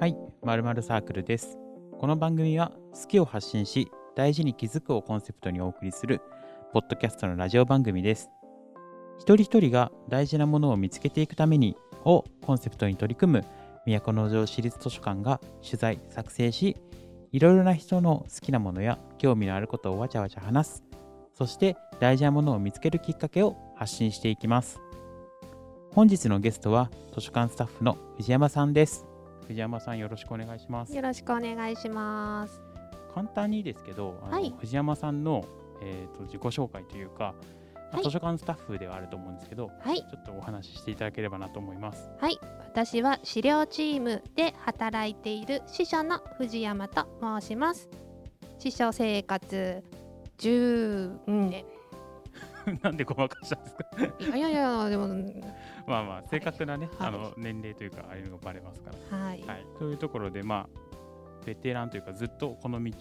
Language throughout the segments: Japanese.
はい、まるまるサークルです。この番組は好きを発信し、大事に気づくをコンセプトにお送りする、ポッドキャストのラジオ番組です。一人一人が大事なものを見つけていくためにをコンセプトに取り組む都城市立図書館が取材・作成し、いろいろな人の好きなものや興味のあることをわちゃわちゃ話す、そして大事なものを見つけるきっかけを発信していきます。本日のゲストは図書館スタッフの藤山さんです。藤山さんよろしくお願いします。よろしくお願いします。簡単にですけど、はい藤山さんの、えー、と自己紹介というか、まい図書館スタッフではあると思うんですけど、はい、ちょっとお話ししていただければなと思います。はい、私は資料チームで働いている司書の藤山と申します。司書生活10年。なんでごまかしたんですか？いやいやいや、でも、まあまあ正確なね、はい。あの年齢というかああいうのがバレますから。はい、はい、というところでまあベテランというかずっとこの道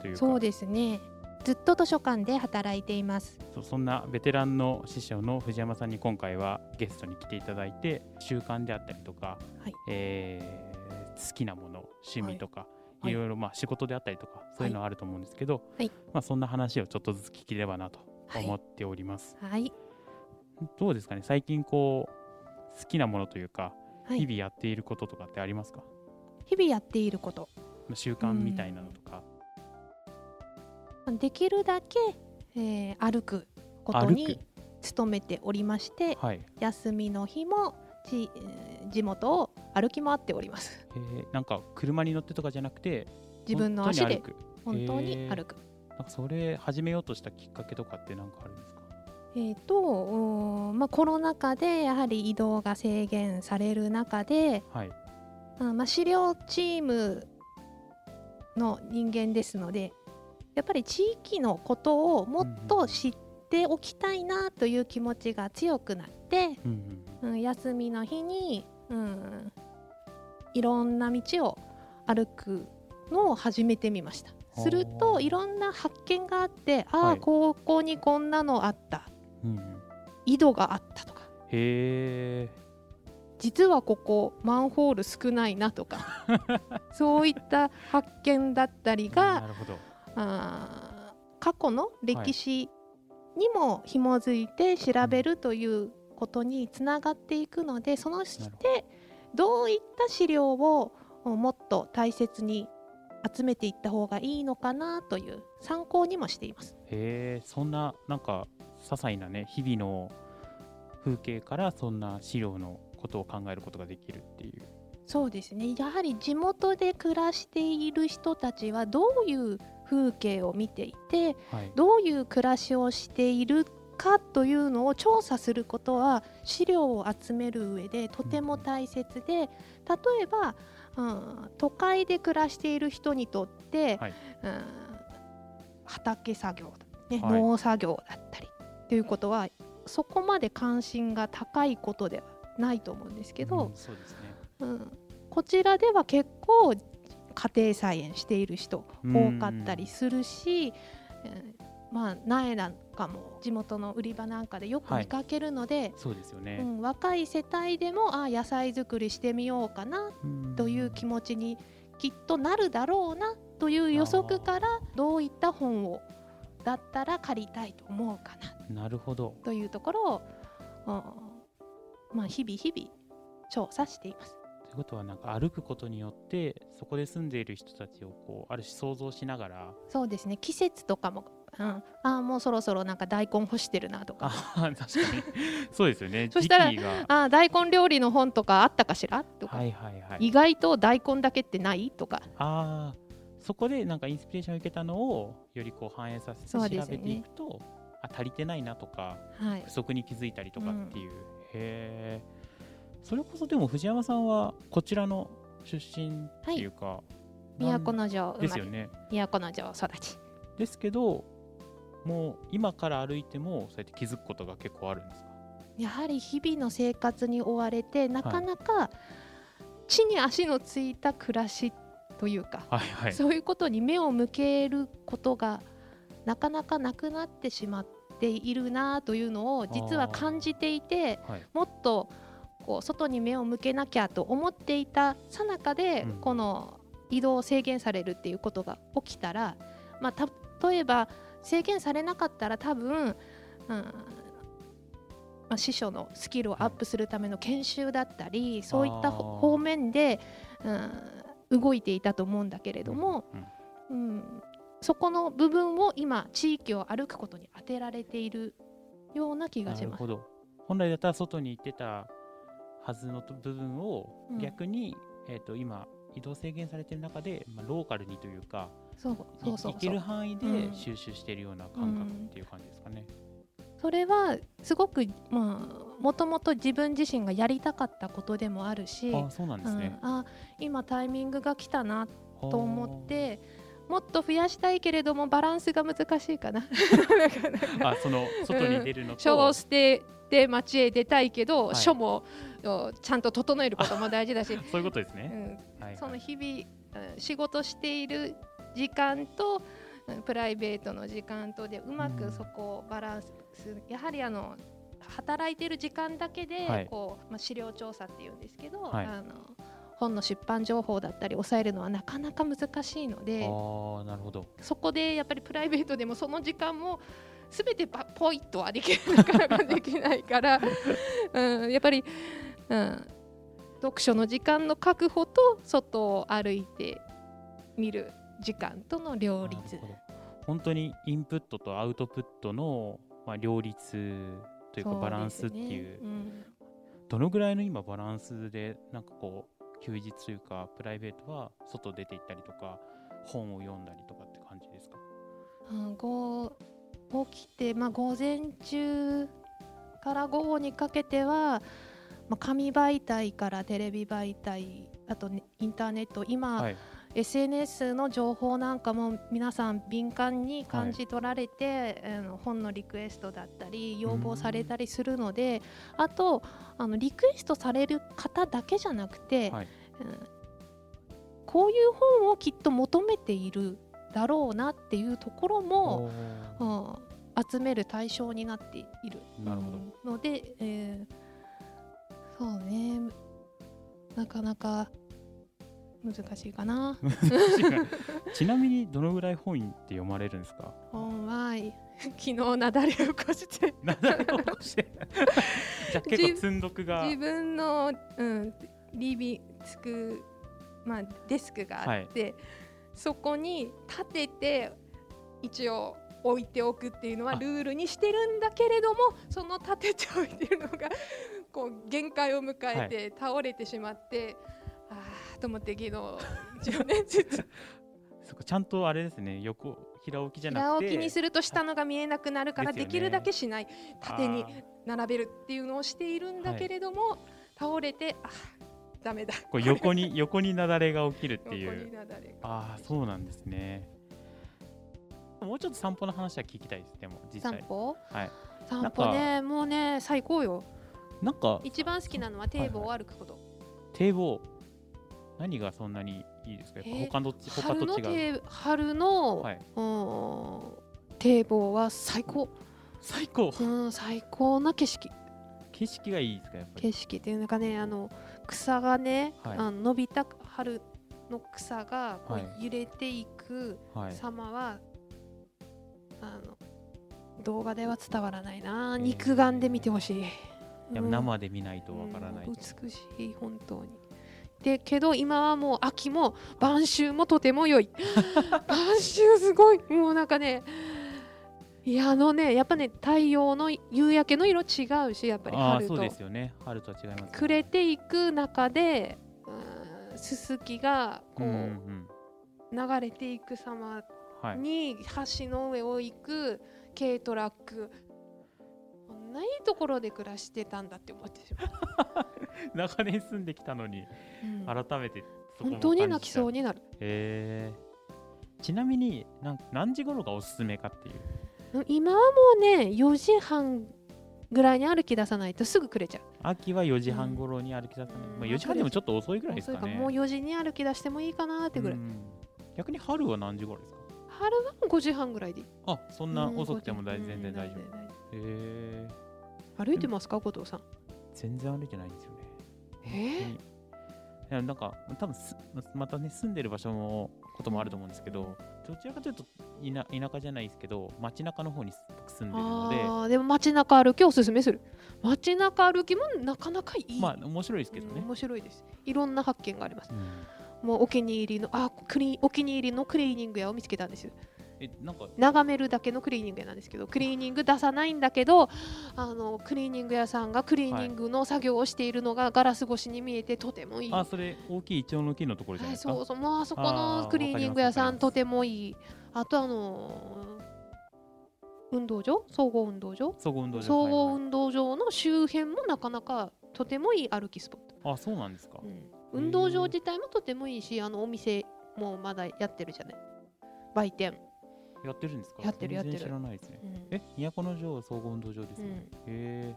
というか。そうですね。ずっと図書館で働いています。そんなベテランの師匠の藤山さんに今回はゲストに来ていただいて習慣であったりとか、はい。えー好きなもの趣味とか、はい。い、ろいろまあ仕事であったりとかそういうのはあると思うんですけど、はい。まあ、そんな話をちょっとずつ聞ければなとはい思っております。はい、どうですかね？最近こう好きなものというか、はい。日々やっていることとかってありますか？日々やっていること。まあ習慣みたいなのとか。できるだけ、えー歩くこと歩に努めておりまして、はい、休みの日もち、えー地元を歩き回っております。えー。なんか車に乗ってとかじゃなくて自分の足で本当に歩く。なんかそれ始めようとしたきっかけとかって何かあるんですか？えーとまあ、コロナ禍でやはり移動が制限される中で、はい。うんまあ、資料チームの人間ですのでやっぱり地域のことをもっと知っておきたいなという気持ちが強くなって、うんうん。うん、休みの日に、うん、いろんな道を歩くのを始めてみました。するおとー。いろんな発見があってああ、はい。ここにこんなのあった。うんうん。井戸があったとか。へえ。実はここマンホール少ないなとか。そういった発見だったりがなるほど。あー過去の歴史にも紐づいて調べるということにつながっていくのでそのしてどういった資料をもっと大切に集めていった方がいいのかなという参考にもしています。へえそんななんか些細なね日々の風景からそんな資料のことを考えることができるっていう。そうですね。やはり地元で暮らしている人たちはどういう風景を見ていてはい。どういう暮らしをしているかというのを調査することは資料を集める上でとても大切で例えば、うん、都会で暮らしている人にとって、はい。うん、畑作業、ねはい。農作業だったりということはそこまで関心が高いことではないと思うんですけど、うんそうですね。うん、こちらでは結構家庭菜園している人多かったりするし、えーまあ苗なんかも。地元の売り場なんかでよく見かけるので、そうですよね、うん、若い世帯でもあ野菜作りしてみようかなという気持ちにきっとなるだろうなという予測からどういった本をだったら借りたいと思うかな。なるほど。というところを、うんまあ、日々日々調査しています。ということはなんか歩くことによってそこで住んでいる人たちをこうある種想像しながらそうですね。季節とかも、うん、あーもうそろそろなんか大根干してるなとか。あ確かに。そうですよね。そしたらあー大根料理の本とかあったかしらとか、はいはいはい。意外と大根だけってないとか。ああそこでなんかインスピレーションを受けたのをよりこう反映させて調べていくと、あ足りてないなとかはい。不足に気づいたりとかっていう、へえそれこそでも藤山さんはこちらの出身っていうか、なん都城生ますれ、でよね都城育ち。ですけどもう今から歩いてもそうやって気づくことが結構あるんですか？やはり日々の生活に追われてなかなか地に足のついた暮らしというか、はいはい。そういうことに目を向けることがなかなかなくなってしまっているなというのを実は感じていてはい。もっとこう外に目を向けなきゃと思っていたさなかで、うん。この移動を制限されるっていうことが起きたら、まあ、例えば制限されなかったら多分、うんまあ、師匠のスキルをアップするための研修だったり、そういった方面で、うん、動いていたと思うんだけれども、うんうん、そこの部分を今地域を歩くことに当てられているような気がします。なるほど。本来だったら外に行ってたはずの部分をうん。逆に、えー、と今移動制限されてる中で、まあ、ローカルにというかそういそうそう。行ける範囲でうん。収集しているような感覚っていう感じですかね。それはすごくまあもともと自分自身がやりたかったことでもあるし、あそうなんですね。うん。あ今タイミングが来たなとと思ってもっと増やしたいけれどもバランスが難しいかな。あその外に出るのと、書を捨てて街へ出たいけど、はい。書もおちゃんと整えることも大事だし、そういうことですね。うん。はいはい。その日々うん仕事している時間とうんプライベートの時間とでうまうん。くそこをバランスやはりあの働いてる時間だけで、はい。こうまあ、資料調査っていうんですけど、はい。あの本の出版情報だったり抑えるのはなかなか難しいのでなるほど。そこでやっぱりプライベートでもその時間も全てパポイッとはできなかなかできないから、うん、やっぱり、うん、読書の時間の確保と外を歩いて見る時間との両立。本当にインプットとアウトプットの、まあ、両立というかバランスっていううん。どのぐらいの今バランスでなんかこう休日というかプライベートは外出て行ったりとか本を読んだりとかって感じですか？うん、ご起きて、まあ、午前中から午後にかけては、まあ、紙媒体からテレビ媒体あと、ね、インターネット今、はい SNS の情報なんかも皆さん敏感に感じ取られて、あの本のリクエストだったり要望されたりするのであとあのリクエストされる方だけじゃなくて、はい。うんこういう本をきっと求めているだろうなっていうところも、うん集める対象になっているので、えーそうね。なかなか難しいかな。ちなみにどのぐらい本って読まれるんですか？本は昨日なだれを起こして。なだれを起こして。じゃあ結構積んどくが自分の、うん、リビつく、まあ、デスクがあって、そこに立てて一応置いておくっていうのはあ。ルールにしてるんだけれどもその立てておいてるのがこう限界を迎えて倒れてしまって、ああと思って昨日。一応ねずっとそこちゃんとあれですね横平置きじゃな平くて。置きにすると下のが見えなくなるからできるだけしない。縦に並べるっていうのをしているんだけれども、倒れてあダメだ。こう横に 横になだれが起きるってい横うああそうなんですね。もうちょっと散歩の話は聞きたいですでも実際。散歩？はい。散歩ねもうね最高よ。なんか一番好きなのは堤防を歩くこと、堤防？何がそんなにいいですか？えー他のち他春のと違う。堤春の、はい。うん堤防は最高、最高。うん、最高な景色。景色がいいですかやっぱり？景色っていうのがねあの草がね、はい。あの伸びた春の草がこはい。う揺れていくはい。様は、あの動画では伝わらないな、ー。肉眼で見てほしい。いやうん生で見ないとわからない。うん美しい本当にでけど今はもう秋も晩秋もとても良い。晩秋すごい。もうなんかねいやあのねやっぱね太陽の夕焼けの色違うしやっぱり春と。そうですよね。春とは違いますね。暮れていく中でうんすすきがこうんううん。流れていく様はい。に橋の上を行く軽トラックないいところで暮らしてたんだって思ってしまう。長年住んできたのにうん。改めて本当に泣きそうにになる。へー。ちなみになん何時頃がおすすめかっていう。今はもうね4時半ぐらいに歩き出さないとすぐ暮れちゃう。秋は4時半頃に歩き出さない、うん。まあ、4時半でもちょっと遅いぐらいですかね。もう4時に歩き出してもいいかなってぐらい。うん。逆に春は何時頃ですか？春はもう5時半ぐらいで。あそんなうん遅くても大5時全然大丈夫。うんへえ歩いてますか後藤さん？全然歩いてないんですよね。えー？なんか多分すまたね住んでる場所もこともあると思うんですけどどちらかというと田田舎じゃないですけど街中の方に僕住んでるので。あーでも街中歩きおすすめする。街中歩きもなかなかいい、まあ面白いですけどね。うん、面白いです。いろんな発見があります。うん。もうお気に入りのあクリお気に入りのクリーニング屋を見つけたんですよえなんか眺めるだけのクリーニング屋なんですけどクリーニング出さないんだけどあのクリーニング屋さんがクリーニングの作業をしているのがガラス越しに見えてとてもいい。あそれ大きいイチョウの木のところじゃなはいい、ですか、そうそうもうあそこあのークリーニング屋さんとてもいい。あとあのー運動場？総合運動場？総合運動場。総合はいはい運動場の周辺もなかなかとてもいい歩きスポット、あそうなんですか、うん。運動場自体もとてもいいしあのお店もまだやってるじゃない。売店、やってるんですか？やってるやってる。全然知らないですね。うん。え都城総合運動場ですね、うん、へえ。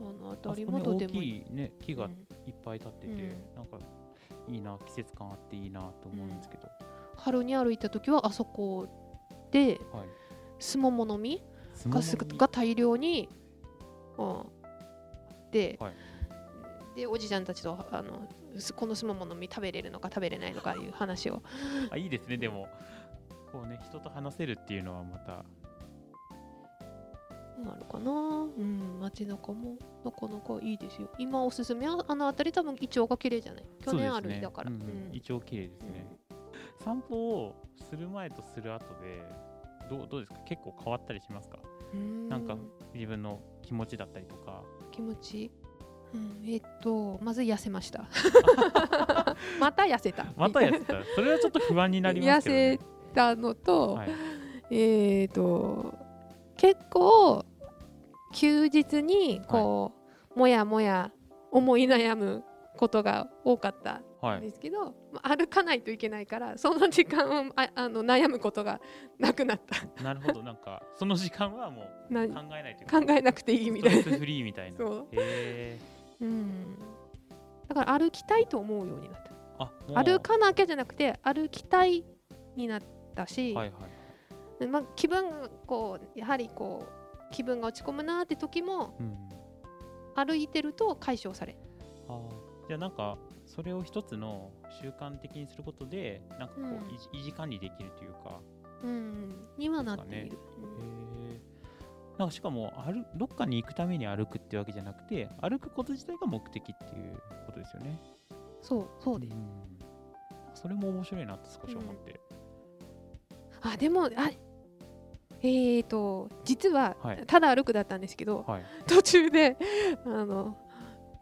あのあ辺りもとてもいい。きいね木がうん。いっぱい立ってて、うん。なんかいいな季節感あっていいなと思うんですけど、春に歩いた時はあそこではい。すももの実スモモの実が大量に、うん、で、はい。でおじちゃんたちとあのすこのすももの実食べれるのか食べれないのかいう話を。あいいですねでもこうね人と話せるっていうのはまた。なるかな？うん街中も。なかなかいいですよ。今おすすめはあの辺り多分イチョウが綺麗じゃない？去年そうですね歩いたから、ううん。んイチョウ綺麗ですね、散歩をする前とする後でどうどうですか？結構変わったりしますか？うん。なんか自分の気持ちだったりとか。気持ち？うん、えっとまず痩せました。また痩せた。またやってた。それはちょっと不安になりますけど、ね。痩せ、たのと、はい、えっ、と結構休日にこう、もやもや思い悩むことが多かったはい、んですけど、まあ歩かないといけないからその時間をああの悩むことがなくなった。なるほど。なんかその時間はもうな考えないというか考えなくていいみたいな。フリーみたいな。そう。へえうん。だから歩きたいと思うようになった。あ歩かなきゃじゃなくて歩きたいになったし、はいはいでまあ、気分こうやはりこう気分が落ち込むなーって時もうん歩いてると解消されあー。じゃあなんかそれを一つの習慣的にすることでなんかこう、うん。維持管理できるというか。うんにはなっている、へえなんかしかも歩どっかに行くために歩くってわけじゃなくて歩くこと自体が目的っていうことですよね。そうそうです、ん。それも面白いなって少し思って、あでもあえーと実ははい。ただ歩くだったんですけど、はい。途中であの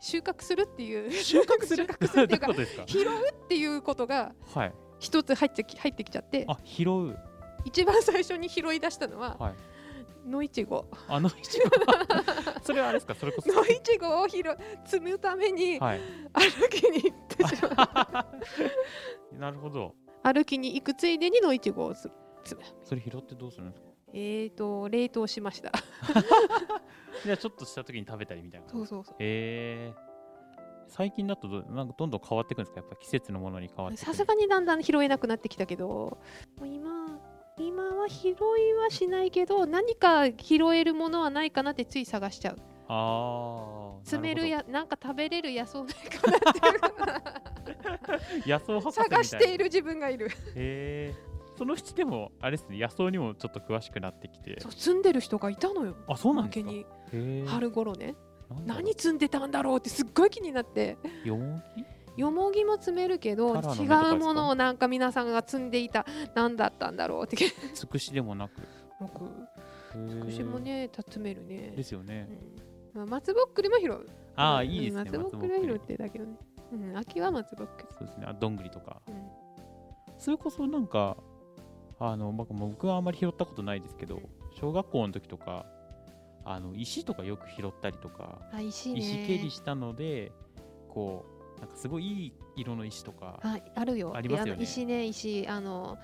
収穫するっていう収穫する？収穫するっていうか拾うっていうことがはい。一つ入ってき入ってきちゃってあ拾う。一番最初に拾い出したのははい。野いちご。あの一番それはあれですか？それこそ。野いちごを拾摘むためにはい。歩きに行ってしまう。なるほど。歩きに行くついでに野いちごをつ摘むそれ拾ってどうするんですか？えーと冷凍しました。じゃあちょっとした時に食べたりみたいな。そうそうそう。へえ最近だとどなんかどんどん変わっていくんですか？やっぱ季節のものに変わってさすがにだんだん拾えなくなってきたけど今今は拾いはしないけど何か拾えるものはないかなってつい探しちゃう。ああ詰めるややなんか食べれる野草 ないかなって探している自分がいる。へえそのうちでもあれですね野草にもちょっと詳しくなってきて。そう積んでる人がいたのよ。あそうなんですか？に。春頃ね。何積んでたんだろうってすっごい気になって。よもぎよもぎも積めるけど違うものをなんか皆さんが積んでいた。何だったんだろうって。つくしでもなく。僕へえ私もね積めるね。ですよね。うん。まあ、松ぼっくりも拾う。うんああいいですね松ぼっくりは拾ってだけどね。うん、秋は松ぼっくり。そうですね。あどんぐりとか。うん。それこそなんかあの僕はあんまり拾ったことないですけど小学校の時とかあの石とかよく拾ったりとかあ、石蹴りしたのでこうなんかすごいいい色の石とかあ、あるよ。ありますよね石ね、石、あの。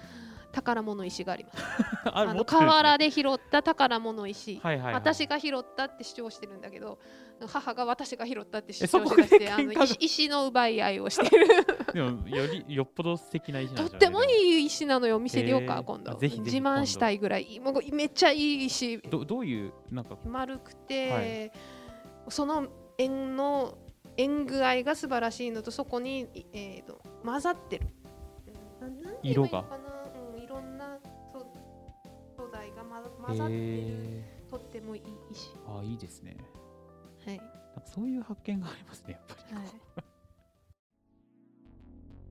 宝物石があります。ああの河原で拾った宝物石。はいはいはい、私が拾ったって主張してるんだけど母が私が拾ったって主張してあの石石の奪い合いをしている。でもよりよっぽど素敵な石なんとってもいい石なのよ。見せてようかへー今度。自慢したいぐらい。もうめっちゃいい石。どどういうなんか？丸くて、はい。その円の縁具合が素晴らしいのとそこに、えー、と混ざってる。うん混混ざってる。へとってもいい石。ーあいいですね。はい。なんかそういう発見がありますねやっぱり。はい。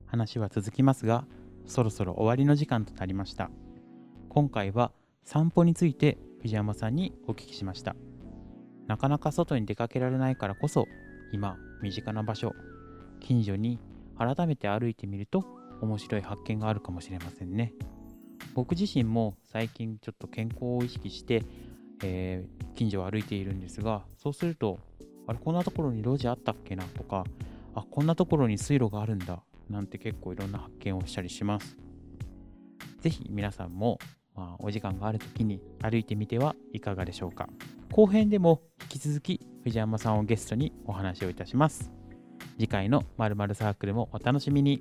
話は続きますがそろそろ終わりの時間となりました。今回は散歩について藤山さんにお聞きしました。なかなか外に出かけられないからこそ今身近な場所近所に改めて歩いてみると面白い発見があるかもしれませんね僕自身も最近ちょっと健康を意識して、えー近所を歩いているんですがそうするとあれこんなところに路地あったっけなとかあこんなところに水路があるんだなんて結構いろんな発見をしたりします。ぜひ皆さんも、まあ、お時間がある時に歩いてみてはいかがでしょうか。後編でも引き続き藤山さんをゲストにお話をいたします。次回の〇〇サークルもお楽しみに。